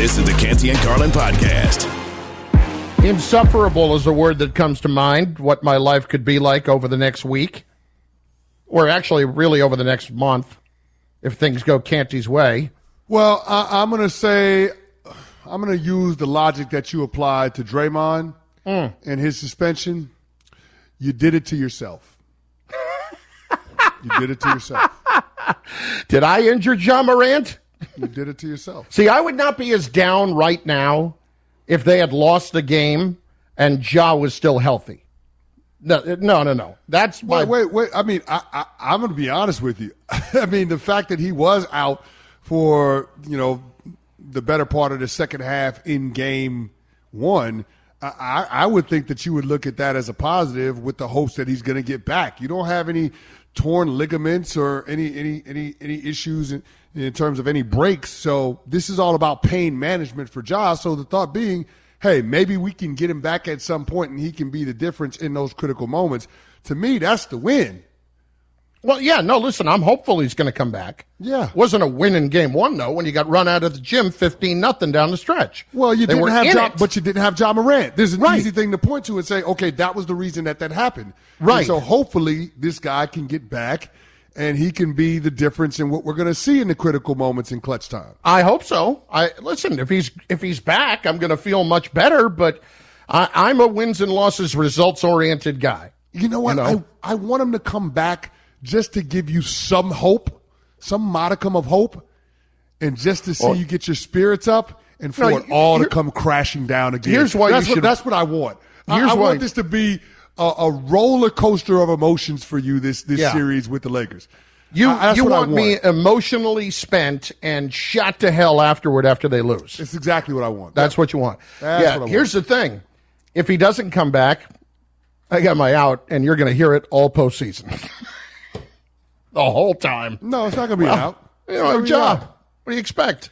This is the Canty and Carlin podcast. Insufferable is a word that comes to mind, what my life could be like over the next week, or actually, really over the next month, if things go Canty's way. Well, I, I'm going to say, I'm going to use the logic that you applied to Draymond Mm. and his suspension. You did it to yourself. you did it to yourself. Did I injure Ja Morant? You did it to yourself. See, I would not be as down right now if they had lost the game and Ja was still healthy. No, no, no, no. That's my. Wait, wait, wait. I mean, I, I, I'm going to be honest with you. I mean, the fact that he was out for you know the better part of the second half in game one, I, I I would think that you would look at that as a positive with the hopes that he's going to get back. You don't have any torn ligaments or any any any any issues in, in terms of any breaks. So this is all about pain management for Josh. So the thought being, hey, maybe we can get him back at some point and he can be the difference in those critical moments. To me, that's the win. Well, yeah, no, listen, I'm hopeful he's going to come back. Yeah. Wasn't a win in game one, though, when you got run out of the gym 15 nothing down the stretch. Well, you They didn't have Ja, but you didn't have Ja Morant. There's an Right. easy thing to point to and say, okay, that was the reason that that happened. And Right. so hopefully this guy can get back and he can be the difference in what we're going to see in the critical moments in clutch time. I hope so. I listen. If he's if he's back, I'm going to feel much better. But I, I'm a wins and losses, results oriented guy. You know what? You know? I, I want him to come back just to give you some hope, some modicum of hope, and just to see you get your spirits up and for No, it all to come crashing down again. Here's why you that's what, should- That's what I want. I, Here's I why- want this to be a, a roller coaster of emotions for you this this Yeah. series with the Lakers. You I- you what I want, me emotionally spent and shot to hell afterward after they lose. It's exactly what I want. That's what you want. That's yeah. what I here's the thing: if he doesn't come back, I got my out, and you're going to hear it all postseason, the whole time. no, it's not going to be out. You gonna be Ja, out. what do you expect?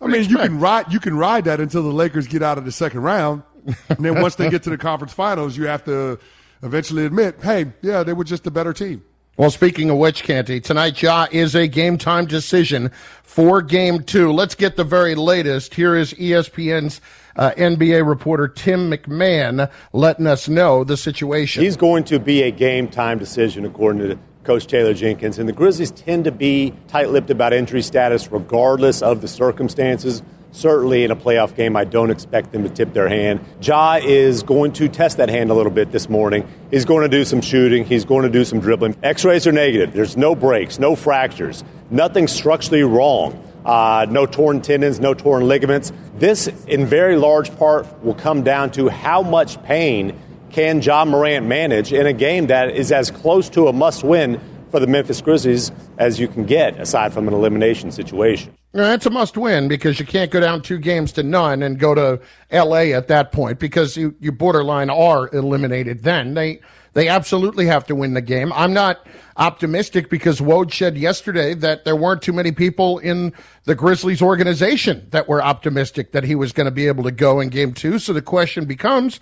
I mean, you can ride you can ride that until the Lakers get out of the second round, and then once they get to the conference finals, you have to eventually admit, hey, yeah, they were just a better team. Well, speaking of which, Canty, tonight Ja is a game time decision for game two. Let's get the very latest. Here is ESPN's uh, NBA reporter Tim McMahon letting us know the situation. He's going to be a game time decision, according to Coach Taylor Jenkins. And the Grizzlies tend to be tight lipped about injury status, regardless of the circumstances. Certainly in a playoff game, I don't expect them to tip their hand. Ja is going to test that hand a little bit this morning. He's going to do some shooting, he's going to do some dribbling. X rays are negative. There's no breaks, no fractures, nothing structurally wrong. Uh, no torn tendons, no torn ligaments. This, in very large part, will come down to how much pain can Ja Morant manage in a game that is as close to a must win for the Memphis Grizzlies as you can get, aside from an elimination situation. Now, That's a must win because you can't go down two games to none and go to LA at that point because you, you borderline are eliminated then. They they absolutely have to win the game. I'm not optimistic because Woj said yesterday that there weren't too many people in the Grizzlies organization that were optimistic that he was going to be able to go in game two. So the question becomes,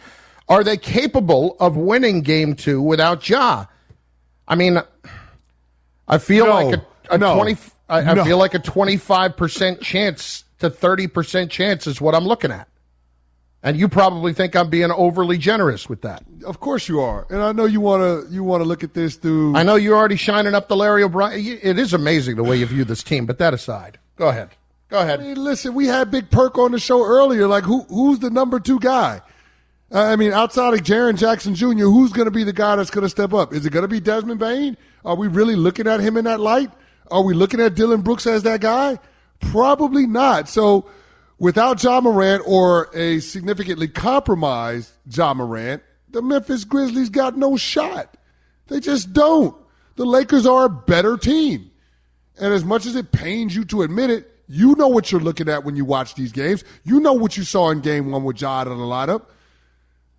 are they capable of winning game two without Ja? I mean, I feel No. like a, a No. 20 I, I feel like a 25% chance to 30% chance is what I'm looking at. And you probably think I'm being overly generous with that. Of course you are, and I know you want to you want to look at this through. I know you're already shining up the Larry O'Brien. It is amazing the way you view this team, but that aside, go ahead. Go I ahead. mean, listen, we had Big Perk on the show earlier. Like, who who's the number two guy? I mean, outside of Jaren Jackson Jr., who's going to be the guy that's going to step up? Is it going to be Desmond Bane? Are we really looking at him in that light? Are we looking at Dillon Brooks as that guy? Probably not. So, without Ja Morant or a significantly compromised Ja Morant, the Memphis Grizzlies got no shot. They just don't. The Lakers are a better team. And as much as it pains you to admit it, you know what you're looking at when you watch these games. You know what you saw in game one with Ja in the lineup.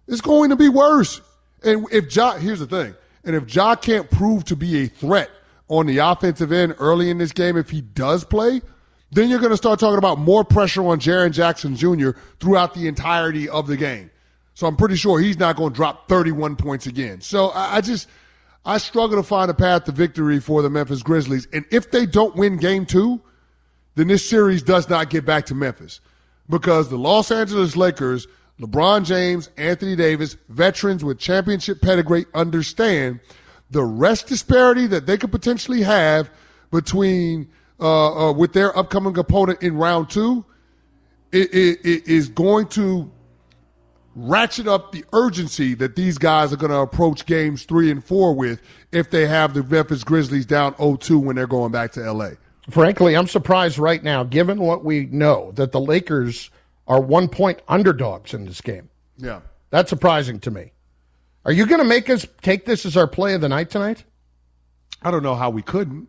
It's going to be worse. And if Ja, here's the thing, and if Ja can't prove to be a threat on the offensive end early in this game, if he does play, then you're going to start talking about more pressure on Jaren Jackson Jr. throughout the entirety of the game. So I'm pretty sure he's not going to drop 31 points again. So I, I just, I struggle to find a path to victory for the Memphis Grizzlies. And if they don't win game two, then this series does not get back to Memphis. because the Los Angeles Lakers, LeBron James, Anthony Davis, veterans with championship pedigree, understand the rest disparity that they could potentially have between uh, uh, with their upcoming opponent in round two. It, it, it is going to ratchet up the urgency that these guys are going to approach games three and four with if they have the Memphis Grizzlies down 0-2 when they're going back to LA. Frankly, I'm surprised right now, given what we know, that the Lakers are one point underdogs in this game. Yeah. That's surprising to me. Are you going to make us take this as our play of the night tonight? I don't know how we couldn't,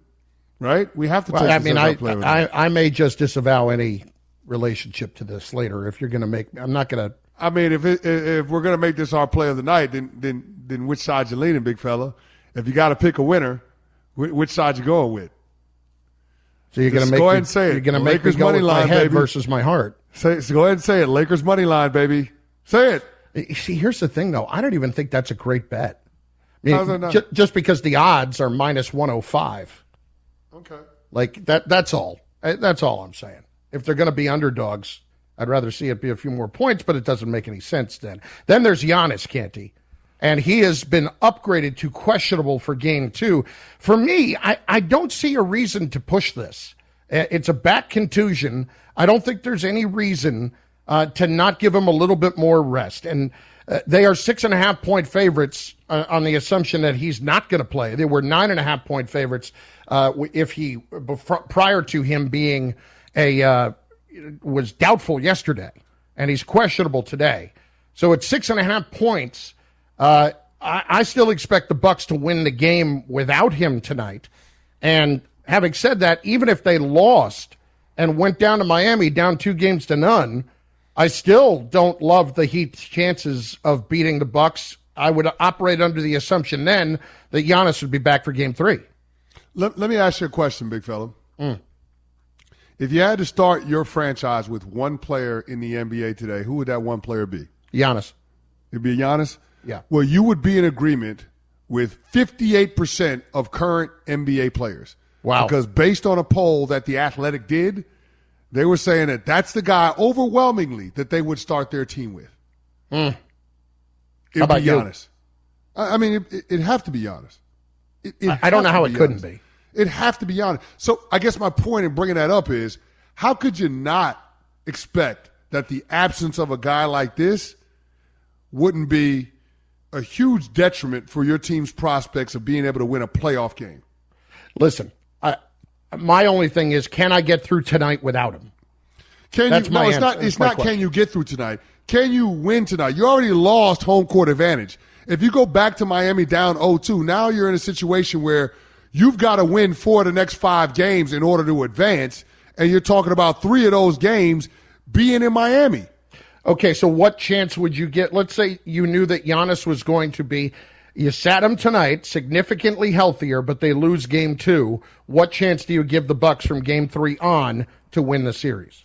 right? We have to take well, I this mean, as our I, of the I, night. I may just disavow any relationship to this later if you're going to make. I'm not going to. I mean, if it, if we're gonna make this our play of the night, then then then which side you leaning, big fella? If you got to pick a winner, wh- which side you going with? So you're going to make go ahead and say it. You're going to make Lakers me go money with my line, head baby. versus my heart. Say, so go ahead and say it. Lakers money line, baby. Say it. See, here's the thing, though. I don't even think that's a great bet. I mean, How's that not? ju- just because the odds are minus 105. Okay. Like that. That's all. Uh, That's all I'm saying. If they're going to be underdogs, I'd rather see it be a few more points, but it doesn't make any sense then. Then there's Giannis Canty, and he has been upgraded to questionable for game two. For me, I, I don't see a reason to push this. Uh, It's a back contusion. I don't think there's any reason uh, to not give him a little bit more rest. And uh, they are six and a half point favorites uh, on the assumption that he's not going to play. They were nine and a half point favorites uh, if he before, prior to him being a uh, was doubtful yesterday, and he's questionable today. So at six and a half points, uh, I, I still expect the Bucks to win the game without him tonight. And having said that, even if they lost and went down to Miami down two games to none, I still don't love the Heat's chances of beating the Bucks. I would operate under the assumption then that Giannis would be back for Game Three. Let, let me ask you a question, big fella. Mm. If you had to start your franchise with one player in the NBA today, who would that one player be? Giannis. It'd be Giannis? Yeah. Well, you would be in agreement with 58% of current NBA players. Wow. Because based on a poll that The Athletic did, they were saying that that's the guy overwhelmingly that they would start their team with. Hmm. It'd How about be you? Giannis. I I mean, it, it'd have to be Giannis. It, it'd I- I don't know how it couldn't be. It'd have to be Giannis. So I guess my point in bringing that up is how could you not expect that the absence of a guy like this wouldn't be a huge detriment for your team's prospects of being able to win a playoff game? Listen, my only thing is, can I get through tonight without him? Can That's you? No, it's answer. not. It's not. question. Can you get through tonight? Can you win tonight? You already lost home court advantage. If you go back to Miami down 0-2, now you're in a situation where you've got to win four of the next five games in order to advance, and you're talking about three of those games being in Miami. Okay, so what chance would you get? Let's say you knew that Giannis was going to be, you sat them tonight, significantly healthier, but they lose game two. What chance do you give the Bucks from game three on to win the series?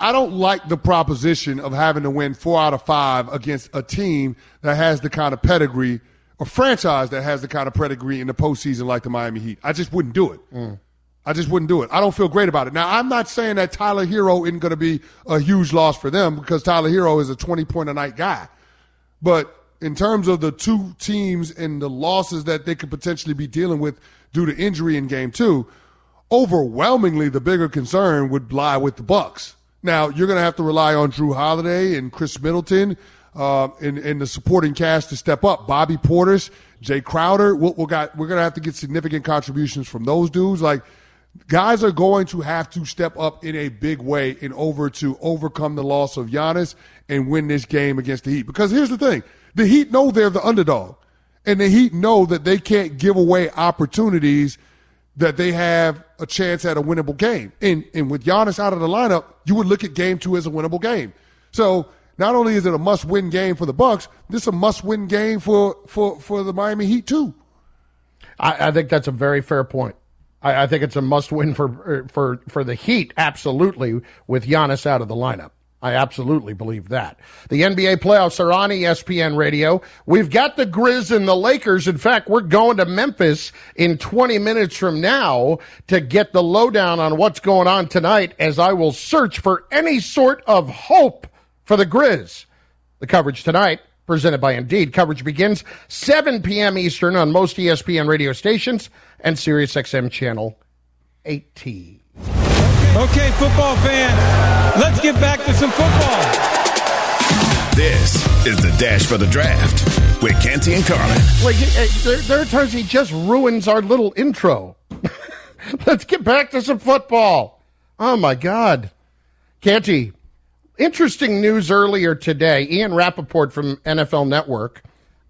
I don't like the proposition of having to win four out of five against a team that has the kind of pedigree, a franchise that has the kind of pedigree in the postseason like the Miami Heat. I just wouldn't do it. Mm. I just wouldn't do it. I don't feel great about it. Now, I'm not saying that Tyler Herro isn't going to be a huge loss for them because Tyler Herro is a 20 point a night guy. But in terms of the two teams and the losses that they could potentially be dealing with due to injury in game two, overwhelmingly the bigger concern would lie with the Bucks. Now you're going to have to rely on Jrue Holiday and Khris Middleton uh, and, the supporting cast to step up. Bobby Portis, Jae Crowder. We'll, we'll got, we're going to have to get significant contributions from those dudes. Like guys are going to have to step up in a big way in over to overcome the loss of Giannis and win this game against the Heat. Because here's the thing: the Heat know they're the underdog, and the Heat know that they can't give away opportunities that they have a chance at a winnable game. And and with Giannis out of the lineup, you would look at game two as a winnable game. So not only is it a must-win game for the Bucks, this is a must-win game for for for the Miami Heat too. I, I think that's a very fair point. I, I think it's a must win for er, for for the Heat, absolutely, with Giannis out of the lineup. I absolutely believe that. The NBA playoffs are on ESPN radio. We've got the Grizz and the Lakers. In fact, we're going to Memphis in 20 minutes from now to get the lowdown on what's going on tonight as I will search for any sort of hope for the Grizz. The coverage tonight presented by Indeed. Coverage begins 7 p.m. Eastern on most ESPN radio stations and SiriusXM channel 18. Okay, football fans, let's get back to some football. This is the Dash for the Draft with Canty and Carlin. Like, there, there are times he just ruins our little intro. let's get back to some football. Oh, my God. Canty, interesting news earlier today. Ian Rapoport from NFL Network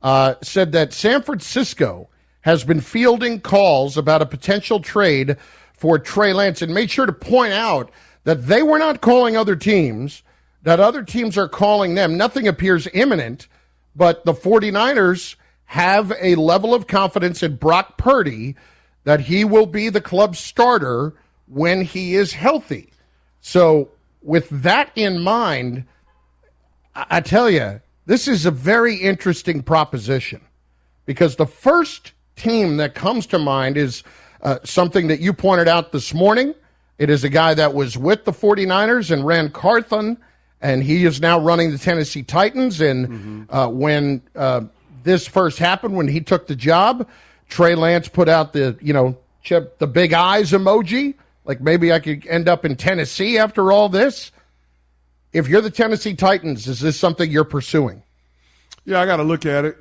uh, said that San Francisco has been fielding calls about a potential trade for Trey Lance and made sure to point out that they were not calling other teams, that other teams are calling them. Nothing appears imminent, but the 49ers have a level of confidence in Brock Purdy that he will be the club starter when he is healthy. So, with that in mind, I tell you, this is a very interesting proposition because the first team that comes to mind is uh, something that you pointed out this morning. It is a guy that was with the 49ers and Ran Carthon, and he is now running the Tennessee Titans. And mm-hmm. uh, when uh, this first happened, when he took the job, Trey Lance put out the, you know, chip, the big eyes emoji. Like maybe I could end up in Tennessee after all this. If you're the Tennessee Titans, is this something you're pursuing? Yeah, I got to look at it.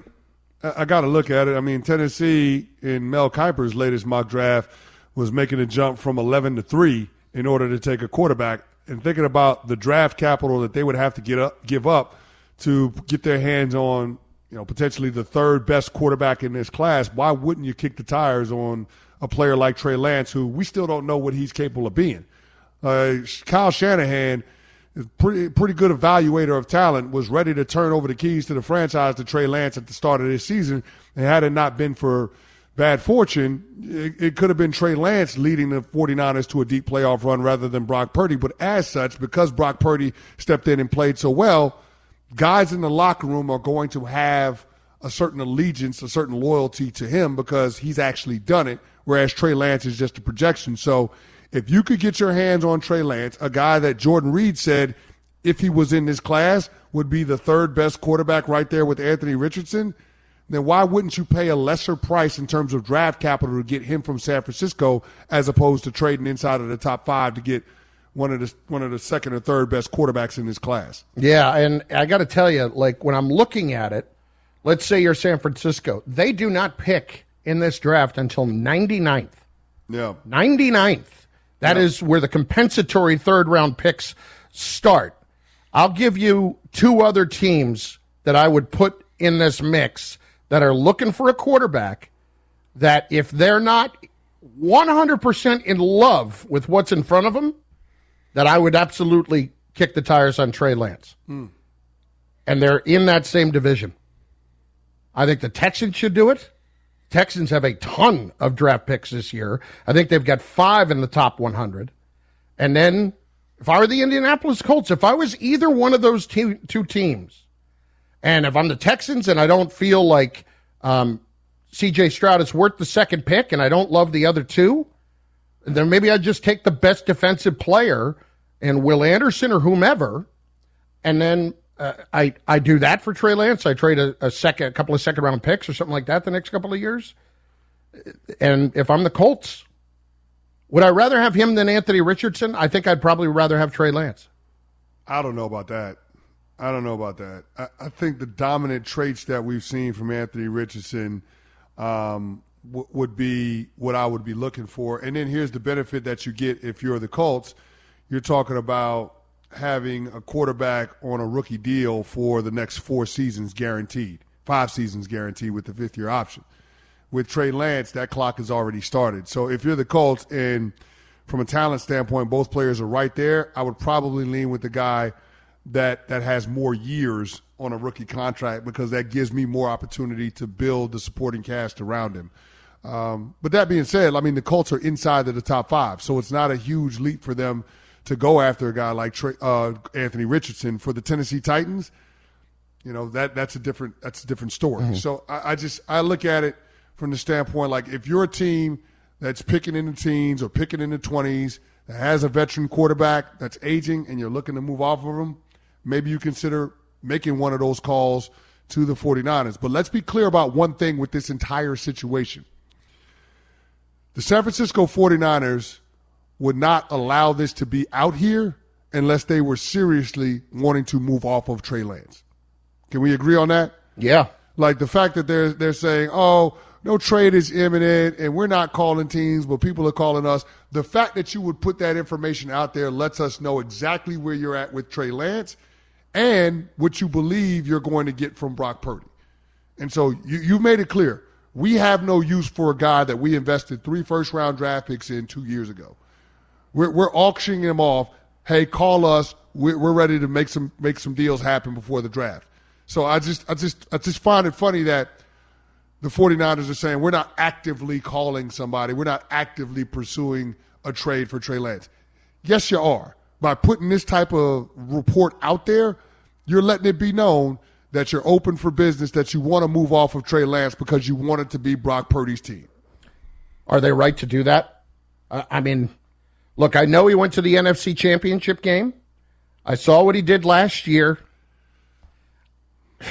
I got to look at it. I mean, Tennessee in Mel Kiper's latest mock draft was making a jump from 11 to 3 in order to take a quarterback. And thinking about the draft capital that they would have to get up, give up to get their hands on, you know, potentially the third best quarterback in this class, why wouldn't you kick the tires on a player like Trey Lance, who we still don't know what he's capable of being? Uh, Kyle Shanahan – pretty pretty good evaluator of talent, was ready to turn over the keys to the franchise to Trey Lance at the start of this season. And had it not been for bad fortune, it, it, could have been Trey Lance leading the 49ers to a deep playoff run rather than Brock Purdy. But as such, because Brock Purdy stepped in and played so well, guys in the locker room are going to have a certain allegiance, a certain loyalty to him because he's actually done it, whereas Trey Lance is just a projection. So if you could get your hands on Trey Lance, a guy that Jordan Reid said, if he was in this class, would be the third best quarterback right there with Anthony Richardson, then why wouldn't you pay a lesser price in terms of draft capital to get him from San Francisco as opposed to trading inside of the top five to get one of the one of the second or third best quarterbacks in this class? Yeah, and I got to tell you, like when I'm looking at it, let's say you're San Francisco, they do not pick in this draft until 99th. Yeah. 99th. That yep. is where the compensatory third round picks start. I'll give you two other teams that I would put in this mix that are looking for a quarterback that if they're not 100% in love with what's in front of them, that I would absolutely kick the tires on Trey Lance. Hmm. And they're in that same division. I think the Texans should do it. Texans have a ton of draft picks this year. I think they've got five in the top 100. And then, if I were the Indianapolis Colts, if I was either one of those two, two teams, and if I'm the Texans and I don't feel like um, CJ Stroud is worth the second pick and I don't love the other two, then maybe I'd just take the best defensive player and Will Anderson or whomever, and then uh, I I do that for Trey Lance. I trade a, a, second, a couple of second round picks or something like that the next couple of years. And if I'm the Colts, would I rather have him than Anthony Richardson? I think I'd probably rather have Trey Lance. I don't know about that. I don't know about that. I, I think the dominant traits that we've seen from Anthony Richardson um, w- would be what I would be looking for. And then here's the benefit that you get if you're the Colts. You're talking about having a quarterback on a rookie deal for the next four seasons guaranteed, five seasons guaranteed with the fifth year option. With Trey Lance, that clock has already started. So if you're the Colts and from a talent standpoint, both players are right there, I would probably lean with the guy that that has more years on a rookie contract because that gives me more opportunity to build the supporting cast around him. Um, but that being said, I mean the Colts are inside of the top five, so it's not a huge leap for them to go after a guy like uh, Anthony Richardson for the Tennessee Titans, you know that that's a different that's a different story. Mm-hmm. So I, I, just I look at it from the standpoint like if you're a team that's picking in the teens or picking in the twenties that has a veteran quarterback that's aging and you're looking to move off of him, maybe you consider making one of those calls to the 49ers. But let's be clear about one thing with this entire situation. The San Francisco 49ers would not allow this to be out here unless they were seriously wanting to move off of Trey Lance. Can we agree on that? Yeah. Like the fact that they're they're saying, "Oh, no trade is imminent and we're not calling teams, but people are calling us." The fact that you would put that information out there lets us know exactly where you're at with Trey Lance and what you believe you're going to get from Brock Purdy. And so you, you've made it clear we have no use for a guy that we invested three first round draft picks in two years ago. We're, we're auctioning him off. Hey, call us. We're, we're ready to make some make some deals happen before the draft. So I just I just I just find it funny that the 49ers are saying we're not actively calling somebody. We're not actively pursuing a trade for Trey Lance. Yes, you are. By putting this type of report out there, you're letting it be known that you're open for business, that you want to move off of Trey Lance because you want it to be Brock Purdy's team. Are they right to do that? I mean, look, I know he went to the NFC Championship game. I saw what he did last year.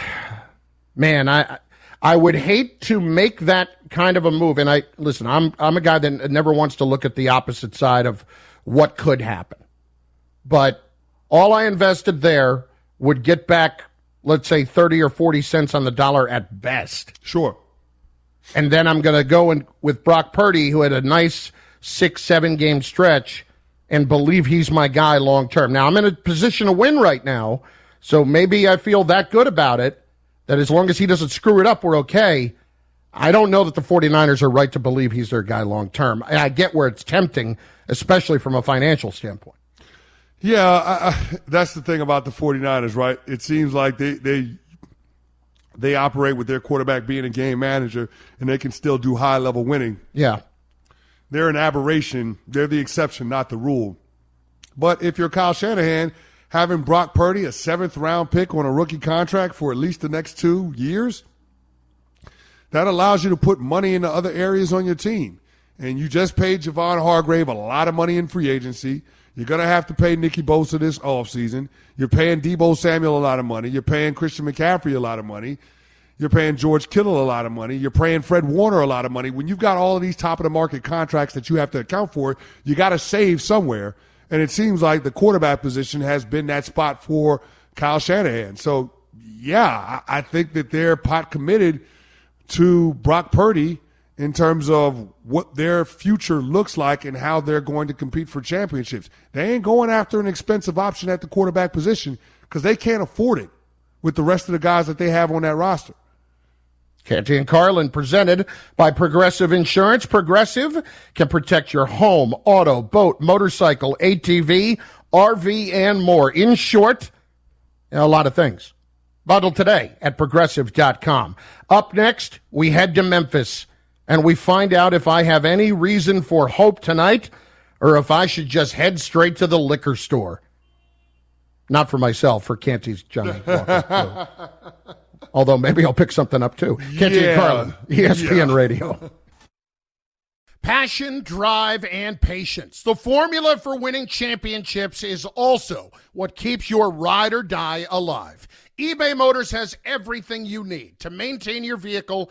Man, I I would hate to make that kind of a move. And I listen, I'm I'm a guy that never wants to look at the opposite side of what could happen. But all I invested there would get back let's say 30 or 40 cents on the dollar at best. Sure. And then I'm going to go in with Brock Purdy, who had a nice six, seven game stretch, and believe he's my guy long term. Now, I'm in a position to win right now, so maybe I feel that good about it that as long as he doesn't screw it up, we're okay. I don't know that the 49ers are right to believe he's their guy long term. I get where it's tempting, especially from a financial standpoint. Yeah, I, I, that's the thing about the 49ers, right? It seems like they, they they operate with their quarterback being a game manager and they can still do high level winning. Yeah. They're an aberration. They're the exception, not the rule. But if you're Kyle Shanahan, having Brock Purdy, a seventh round pick on a rookie contract for at least the next two years, that allows you to put money into other areas on your team. And you just paid Javon Hargrave a lot of money in free agency. You're going to have to pay Nicky Bosa this offseason. You're paying Deebo Samuel a lot of money. You're paying Christian McCaffrey a lot of money. You're paying George Kittle a lot of money. You're paying Fred Warner a lot of money. When you've got all of these top of the market contracts that you have to account for, you got to save somewhere. And it seems like the quarterback position has been that spot for Kyle Shanahan. So, yeah, I think that they're pot committed to Brock Purdy in terms of what their future looks like and how they're going to compete for championships. They ain't going after an expensive option at the quarterback position because they can't afford it with the rest of the guys that they have on that roster. Canty and Carlin presented by Progressive Insurance. Progressive can protect your home, auto, boat, motorcycle, ATV, RV, and more. In short, a lot of things. Bundle today at progressive.com. Up next, we head to Memphis and we find out if I have any reason for hope tonight or if I should just head straight to the liquor store. Not for myself, for Canty's Johnnie Walker. Although maybe I'll pick something up too. Canty yeah. Carlin, ESPN yeah. Radio. Passion, drive, and patience. The formula for winning championships is also what keeps your ride or die alive. eBay Motors has everything you need to maintain your vehicle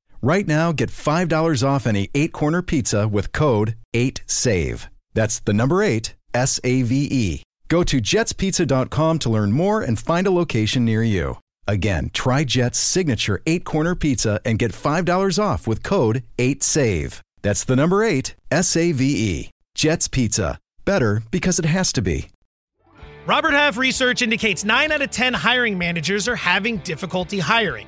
Right now, get $5 off any eight corner pizza with code 8SAVE. That's the number eight, S A V E. Go to jetspizza.com to learn more and find a location near you. Again, try Jet's signature eight corner pizza and get $5 off with code 8SAVE. That's the number eight, S A V E. Jet's Pizza. Better because it has to be. Robert Half research indicates 9 out of 10 hiring managers are having difficulty hiring.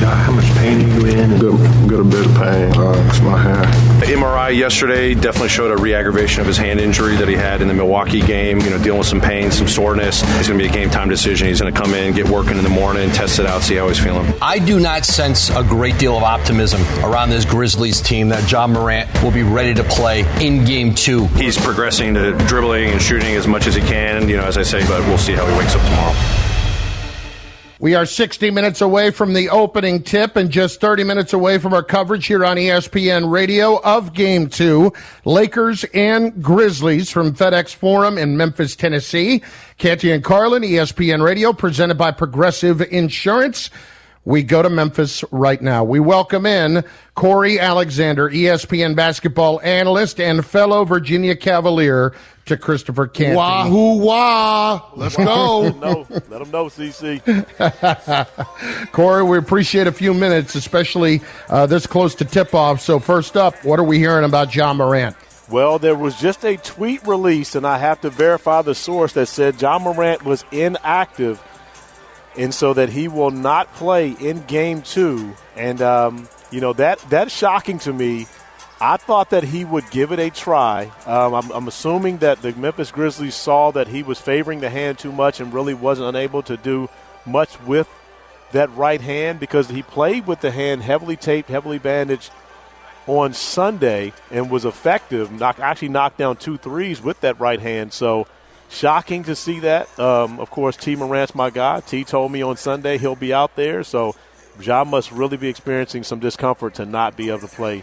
How much pain are you in? Got, got a bit of pain. Uh, it's my hair. The MRI yesterday definitely showed a re-aggravation of his hand injury that he had in the Milwaukee game. You know, dealing with some pain, some soreness. It's going to be a game time decision. He's going to come in, get working in the morning, test it out, see how he's feeling. I do not sense a great deal of optimism around this Grizzlies team that Ja Morant will be ready to play in game two. He's progressing to dribbling and shooting as much as he can, you know, as I say, but we'll see how he wakes up tomorrow. We are 60 minutes away from the opening tip and just 30 minutes away from our coverage here on ESPN Radio of Game 2, Lakers and Grizzlies from FedEx Forum in Memphis, Tennessee. Canty and Carlin, ESPN Radio, presented by Progressive Insurance. We go to Memphis right now. We welcome in Cory Alexander, ESPN basketball analyst and fellow Virginia Cavalier, to Christopher Canty. Wahoo wah! Let's go. Let them know, Let them know CC. Cory, we appreciate a few minutes, especially uh, this close to tip off. So, first up, what are we hearing about Ja Morant? Well, there was just a tweet released, and I have to verify the source that said Ja Morant was inactive, and so that he will not play in Game Two. And um, you know that that's shocking to me. I thought that he would give it a try. Um, I'm, I'm, assuming that the Memphis Grizzlies saw that he was favoring the hand too much and really wasn't unable to do much with that right hand because he played with the hand heavily taped, heavily bandaged on Sunday and was effective. Knock, actually knocked down two threes with that right hand. So shocking to see that. Um, of course, Tee Morant's my guy. T told me on Sunday he'll be out there. So Ja must really be experiencing some discomfort to not be able to play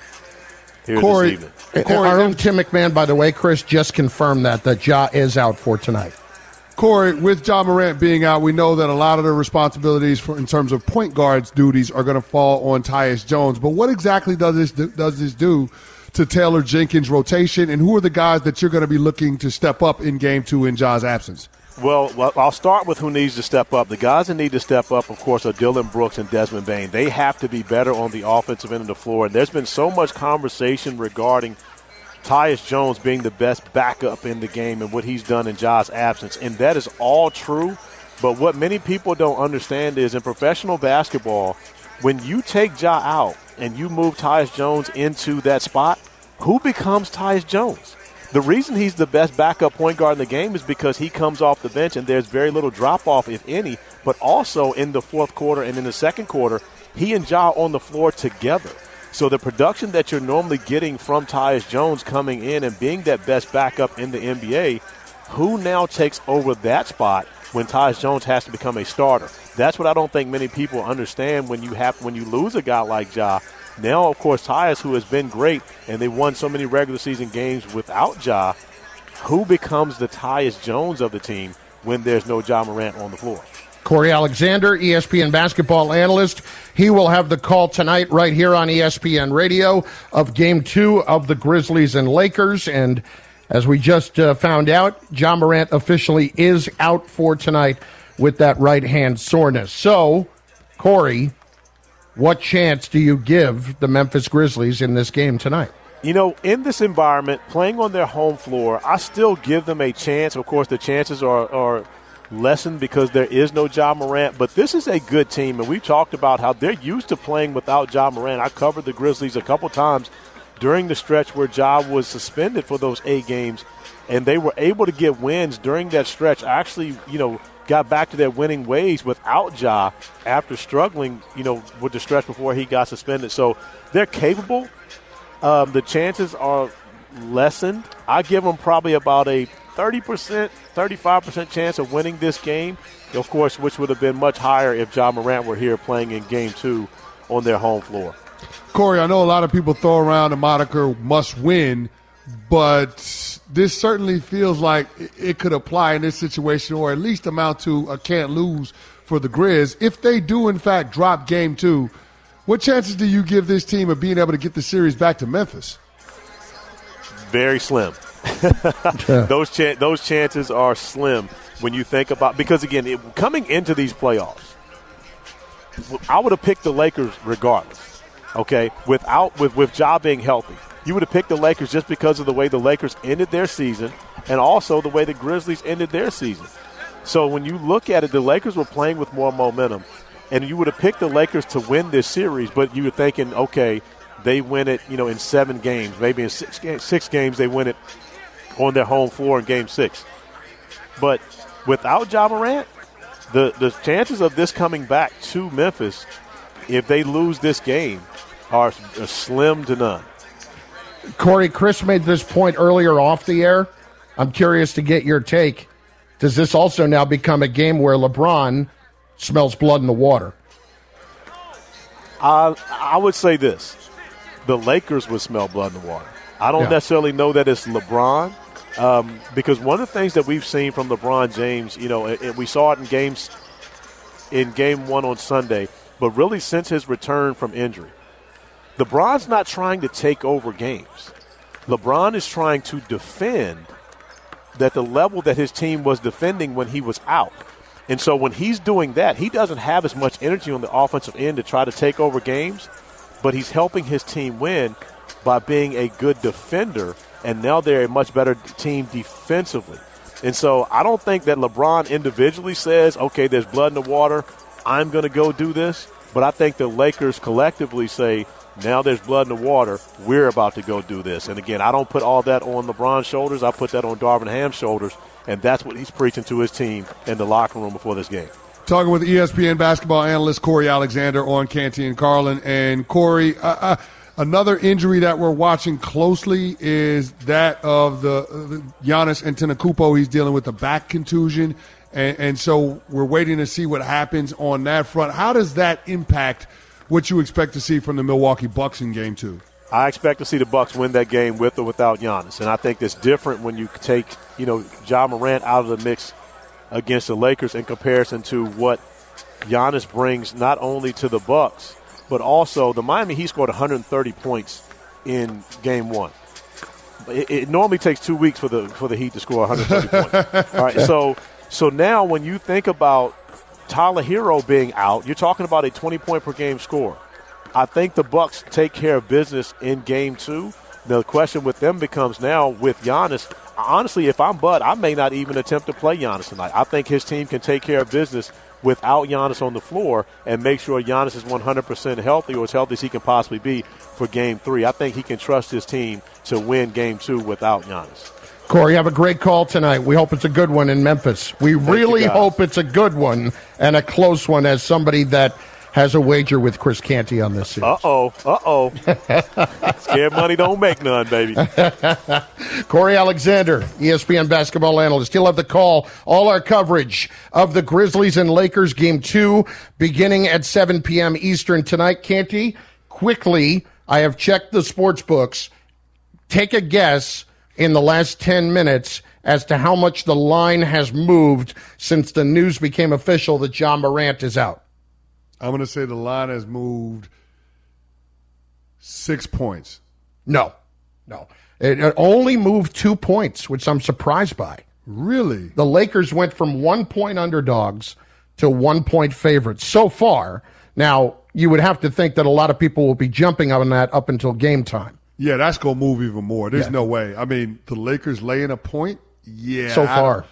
Cory, this evening. Cory, our own Tim McMahon, by the way, Chris just confirmed that that Ja is out for tonight. Cory, with Ja Morant being out, we know that a lot of the responsibilities for in terms of point guards duties are going to fall on Tyus Jones. But what exactly does this do, does this do to Taylor Jenkins' rotation, and who are the guys that you're going to be looking to step up in Game Two in Ja's absence? Well, I'll start with who needs to step up. The guys that need to step up, of course, are Dillon Brooks and Desmond Bane. They have to be better on the offensive end of the floor. And there's been so much conversation regarding Tyus Jones being the best backup in the game and what he's done in Ja's absence. And that is all true. But what many people don't understand is in professional basketball, when you take Ja out and you move Tyus Jones into that spot, who becomes Tyus Jones? The reason he's the best backup point guard in the game is because he comes off the bench and there's very little drop off, if any. But also in the fourth quarter and in the second quarter, he and Ja on the floor together. So the production that you're normally getting from Tyus Jones coming in and being that best backup in the NBA, who now takes over that spot when Tyus Jones has to become a starter? That's what I don't think many people understand when you have when you lose a guy like Ja. Now, of course, Tyus, who has been great, and they won so many regular season games without Ja, who becomes the Tyus Jones of the team when there's no Ja Morant on the floor? Cory Alexander, ESPN basketball analyst. He will have the call tonight right here on ESPN Radio of game two of the Grizzlies and Lakers. And as we just uh, found out, Ja Morant officially is out for tonight with that right hand soreness. So, Cory, what chance do you give the Memphis Grizzlies in this game tonight? You know, in this environment, playing on their home floor, I still give them a chance. Of course, the chances are, are lessened because there is no Ja Morant, but this is a good team, and we've talked about how they're used to playing without Ja Morant. I covered the Grizzlies a couple times during the stretch where Ja was suspended for those eight games, and they were able to get wins during that stretch. Actually, you know, got back to their winning ways without Ja after struggling, you know, with the stretch before he got suspended. So they're capable. Um, the chances are lessened. I give them probably about a 30%, 35% chance of winning this game, of course, which would have been much higher if Ja Morant were here playing in game two on their home floor. Cory, I know a lot of people throw around the moniker must win, but this certainly feels like it could apply in this situation or at least amount to a can't lose for the Grizz. If they do, in fact, drop game two, what chances do you give this team of being able to get the series back to Memphis? Very slim. those cha- those chances are slim when you think about because again, it, coming into these playoffs, I would have picked the Lakers regardless. Okay, without with with Ja being healthy, you would have picked the Lakers just because of the way the Lakers ended their season and also the way the Grizzlies ended their season. So when you look at it, the Lakers were playing with more momentum, and you would have picked the Lakers to win this series, but you were thinking, okay, they win it, you know, in seven games, maybe in six games, six games they win it on their home floor in Game Six. But without Ja Morant, the the chances of this coming back to Memphis, if they lose this game, are, are slim to none. Cory, Chris made this point earlier off the air. I'm curious to get your take. Does this also now become a game where LeBron smells blood in the water? Uh, I would say this the Lakers would smell blood in the water. I don't yeah. necessarily know that it's LeBron um, because one of the things that we've seen from LeBron James, you know, and we saw it in games in game one on Sunday, but really since his return from injury, LeBron's not trying to take over games. LeBron is trying to defend that the level that his team was defending when he was out. And so when he's doing that, he doesn't have as much energy on the offensive end to try to take over games, but he's helping his team win by being a good defender. And now they're a much better team defensively. And so I don't think that LeBron individually says, okay, there's blood in the water. I'm going to go do this. But I think the Lakers collectively say, now there's blood in the water. We're about to go do this. And again, I don't put all that on LeBron's shoulders. I put that on Darvin Ham's shoulders. And that's what he's preaching to his team in the locker room before this game. Talking with ESPN basketball analyst Cory Alexander on Canty and Carlin. And Cory, uh, uh, another injury that we're watching closely is that of the, the Giannis Antetokounmpo. He's dealing with a back contusion. And, and so we're waiting to see what happens on that front. How does that impact – what you expect to see from the Milwaukee Bucks in Game Two. I expect to see the Bucks win that game with or without Giannis, and I think it's different when you take you know Ja Morant out of the mix against the Lakers in comparison to what Giannis brings not only to the Bucks but also the Miami Heat scored 130 points in Game One. It, it normally takes two weeks for the for the Heat to score 130 points. All right, so so now when you think about Tyler Herro being out, you're talking about a 20 point per game score. I think the Bucks take care of business in game two. The question with them becomes now with Giannis. Honestly, if I'm Bud, I may not even attempt to play Giannis tonight. I think his team can take care of business without Giannis on the floor and make sure Giannis is 100% healthy or as healthy as he can possibly be for game three. I think he can trust his team to win game two without Giannis. Cory, have a great call tonight. We hope it's a good one in Memphis. We Thank really hope it's a good one and a close one as somebody that has a wager with Chris Canty on this series. Uh oh. Uh oh. Scared money don't make none, baby. Cory Alexander, ESPN basketball analyst. He'll have the call. All our coverage of the Grizzlies and Lakers game two beginning at 7 p.m. Eastern tonight. Canty, quickly, I have checked the sports books. Take a guess in the last 10 minutes as to how much the line has moved since the news became official that Ja Morant is out? I'm going to say the line has moved six points. No, no. It, it only moved two points, which I'm surprised by. Really? The Lakers went from one point underdogs to one point favorites so far. Now, you would have to think that a lot of people will be jumping on that up until game time. Yeah, that's gonna move even more. There's yeah. no way. I mean, the Lakers laying a point. Yeah, so far.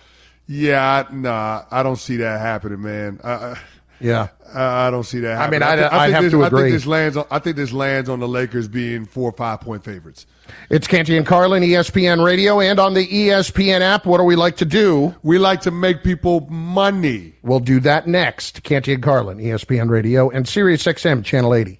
yeah, nah, I don't see that happening, man. Uh, Yeah. I don't see that. I mean, happening. I- I think have this, to I think this lands. On, I think this lands on the Lakers being four or five point favorites. It's Canty and Carlin, ESPN Radio, and on the ESPN app. What do we like to do? We like to make people money. We'll do that next. Canty and Carlin, ESPN Radio, and Sirius XM Channel 80.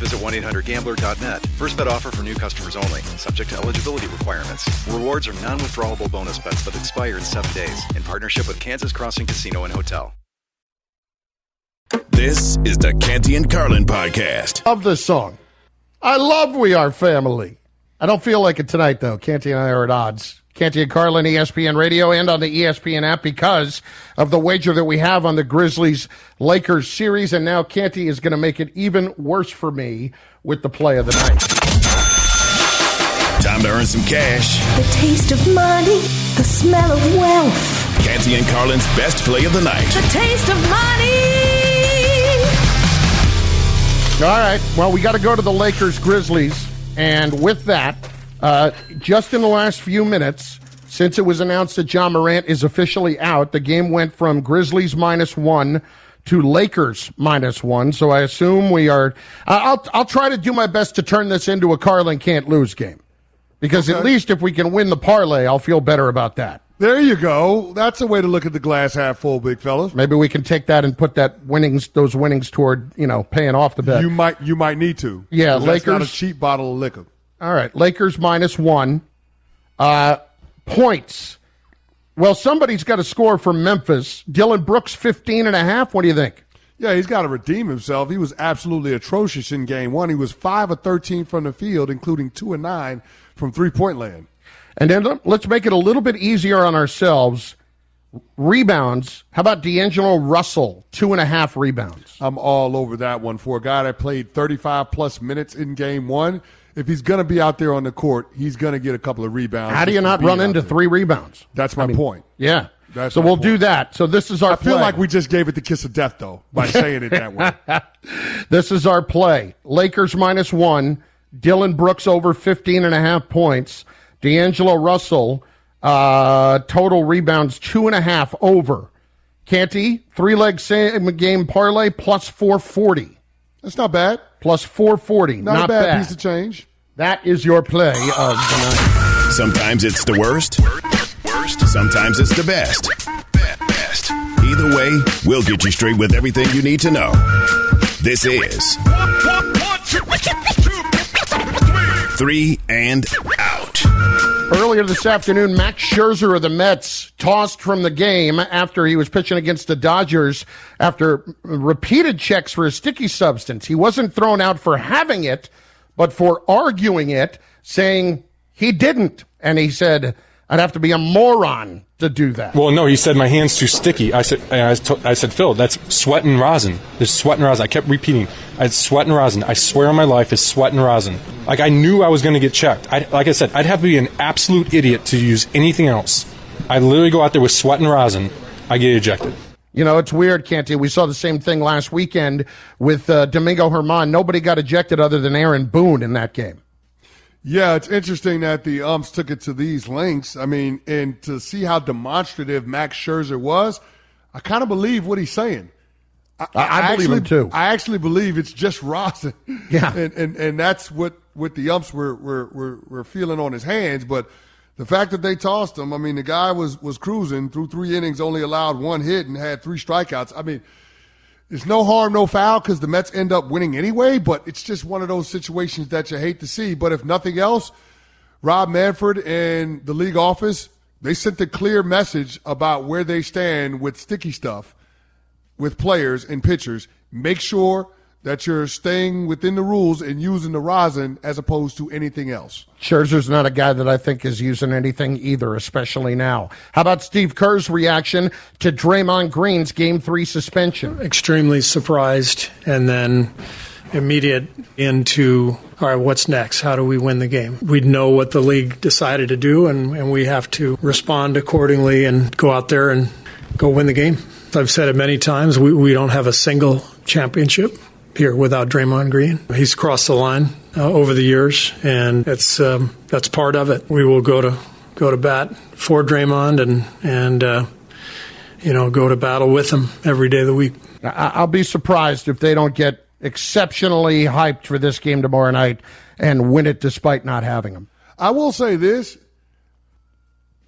visit 1-800-GAMBLER.net. First bet offer for new customers only. Subject to eligibility requirements. Rewards are non-withdrawable bonus bets that expire in seven days. In partnership with Kansas Crossing Casino and Hotel. This is the Canty and Carlin podcast. Love this song. I love We Are Family. I don't feel like it tonight, though. Canty and I are at odds. Canty and Carlin, ESPN Radio, and on the ESPN app because of the wager that we have on the Grizzlies Lakers series. And now Canty is going to make it even worse for me with the play of the night. Time to earn some cash. The taste of money, the smell of wealth, Canty and Carlin's best play of the night. the taste of money. All right. Well, we got to go to the Lakers Grizzlies. And with that, uh, just in the last few minutes, since it was announced that Ja Morant is officially out, the game went from Grizzlies minus one to Lakers minus one. So I assume we are. I'll, I'll try to do my best to turn this into a Carlin can't lose game. Because at least if we can win the parlay, I'll feel better about that. There you go. That's a way to look at the glass half full, big fellas. Maybe we can take that and put that winnings, those winnings toward, you know, paying off the bet. You might you might need to. Yeah, that's not a Lakers- cheap bottle of liquor. All right, Lakers minus one. Uh, points. Well, somebody's got to score from Memphis. Dillon Brooks, 15 and a half. What do you think? Yeah, he's got to redeem himself. He was absolutely atrocious in game one. He was five of thirteen from the field, including two and nine from three point land. And then let- let's make it a little bit easier on ourselves. Rebounds. How about D'Angelo Russell? Two and a half rebounds. I'm all over that one for a guy that played 35 plus minutes in game one. If he's going to be out there on the court, he's going to get a couple of rebounds. How do you not run into there. three rebounds? That's my point. Yeah. That's so we'll point. do that. So this is our I feel like we just gave it the kiss of death, though, by saying it that way. This is our play. Lakers minus one. Dillon Brooks over 15 and a half points. D'Angelo Russell, uh, total rebounds two and a half over. Canty, three leg same game parlay plus 440. That's not bad. Plus 440. Not, Not, a bad, bad. piece of change. That is your play of the night. Sometimes it's the worst. Worst. Sometimes it's the best. Best. Either way, we'll get you straight with everything you need to know. This is Three and Out. Earlier this afternoon, Max Scherzer of the Mets tossed from the game after he was pitching against the Dodgers after repeated checks for a sticky substance. He wasn't thrown out for having it, but for arguing it, saying he didn't. And he said, I'd have to be a moron to do that. Well, no, he said my hand's too sticky. I said, I, said, Phil, that's sweat and rosin. There's sweat and rosin. I kept repeating, it's sweat and rosin. I swear on my life, it's sweat and rosin. Like I knew I was going to get checked. I, like I said, I'd have to be an absolute idiot to use anything else. I literally go out there with sweat and rosin. I get ejected. You know, it's weird, Canty. We saw the same thing last weekend with uh, Domingo Germán. Nobody got ejected other than Aaron Boone in that game. Yeah, it's interesting that the umps took it to these lengths. I mean, and to see how demonstrative Max Scherzer was, I kind of believe what he's saying. I, I believe actually, him too. I actually believe it's just rosin. Yeah. and and, and that's what what the umps were, were were were feeling on his hands. But the fact that they tossed him, I mean, the guy was was cruising through three innings, only allowed one hit and had three strikeouts. I mean. It's no harm, no foul because the Mets end up winning anyway, but it's just one of those situations that you hate to see. But if nothing else, Rob Manfred and the league office They sent a clear message about where they stand with sticky stuff with players and pitchers. Make sure that you're staying within the rules and using the rosin as opposed to anything else. Scherzer's not a guy that I think is using anything either, especially now. How about Steve Kerr's reaction to Draymond Green's Game Three suspension? Extremely surprised, and then immediate into all right, what's next? How do we win the game? We know what the league decided to do, and, and we have to respond accordingly and go out there and go win the game. I've said it many times. We, we don't have a single championship here without Draymond Green. He's crossed the line uh, over the years, and it's um, that's part of it. We will go to go to bat for Draymond and and uh, you know go to battle with him every day of the week. I'll be surprised if they don't get exceptionally hyped for this game tomorrow night and win it despite not having him. I will say this.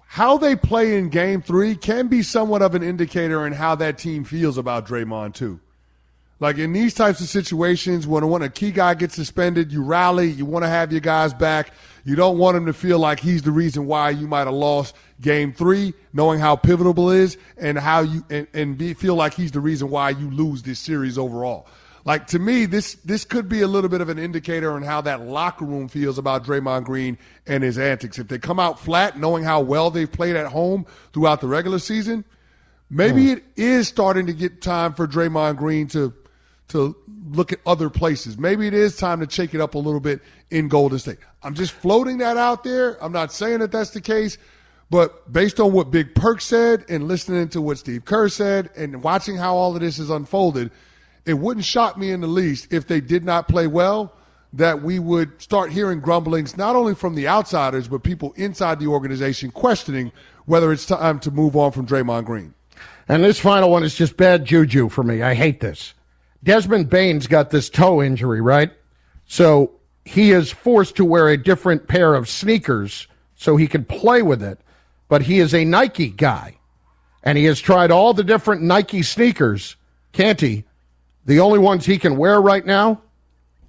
How they play in game three can be somewhat of an indicator in how that team feels about Draymond, too. Like in these types of situations, when, when a key guy gets suspended, you rally, you want to have your guys back. You don't want him to feel like he's the reason why you might have lost game three, knowing how pivotal it is and how you, and, and be, feel like he's the reason why you lose this series overall. Like to me, this this could be a little bit of an indicator on how that locker room feels about Draymond Green and his antics. If they come out flat, knowing how well they've played at home throughout the regular season, maybe hmm. it is starting to get time for Draymond Green to to look at other places. Maybe it is time to shake it up a little bit in Golden State. I'm just floating that out there. I'm not saying that that's the case, but based on what Big Perk said and listening to what Steve Kerr said and watching how all of this is unfolded – it wouldn't shock me in the least if they did not play well that we would start hearing grumblings not only from the outsiders but people inside the organization questioning whether it's time to move on from Draymond Green. And this final one is just bad juju for me. I hate this. Desmond Bane's got this toe injury, right? So he is forced to wear a different pair of sneakers so he can play with it. But he is a Nike guy. And he has tried all the different Nike sneakers, can't he? The only ones he can wear right now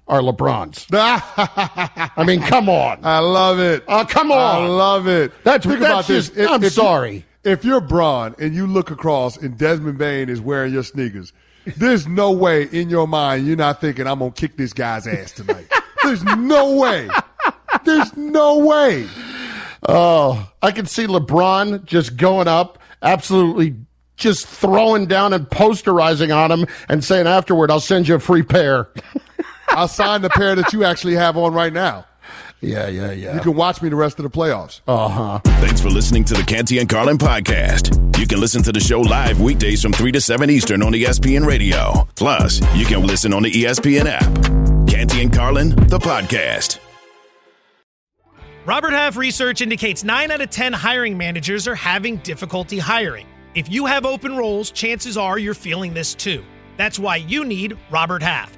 are LeBron's. I mean, come on. I love it. Oh, come on. I love it. That's, Think that's about just, this. If, I'm if sorry. You, if you're Bron and you look across and Desmond Bane is wearing your sneakers, there's no way in your mind you're not thinking, I'm going to kick this guy's ass tonight. there's no way. There's no way. Oh, I can see LeBron just going up, absolutely just throwing down and posterizing on him and saying afterward, I'll send you a free pair. I'll sign the pair that you actually have on right now. Yeah, yeah, yeah. You can watch me the rest of the playoffs. Uh huh. Thanks for listening to the Canty and Carlin podcast. You can listen to the show live weekdays from 3 to 7 Eastern on ESPN Radio. Plus, you can listen on the ESPN app. Canty and Carlin, the podcast. Robert Half research indicates 9 out of 10 hiring managers are having difficulty hiring. If you have open roles, chances are you're feeling this too. That's why you need Robert Half.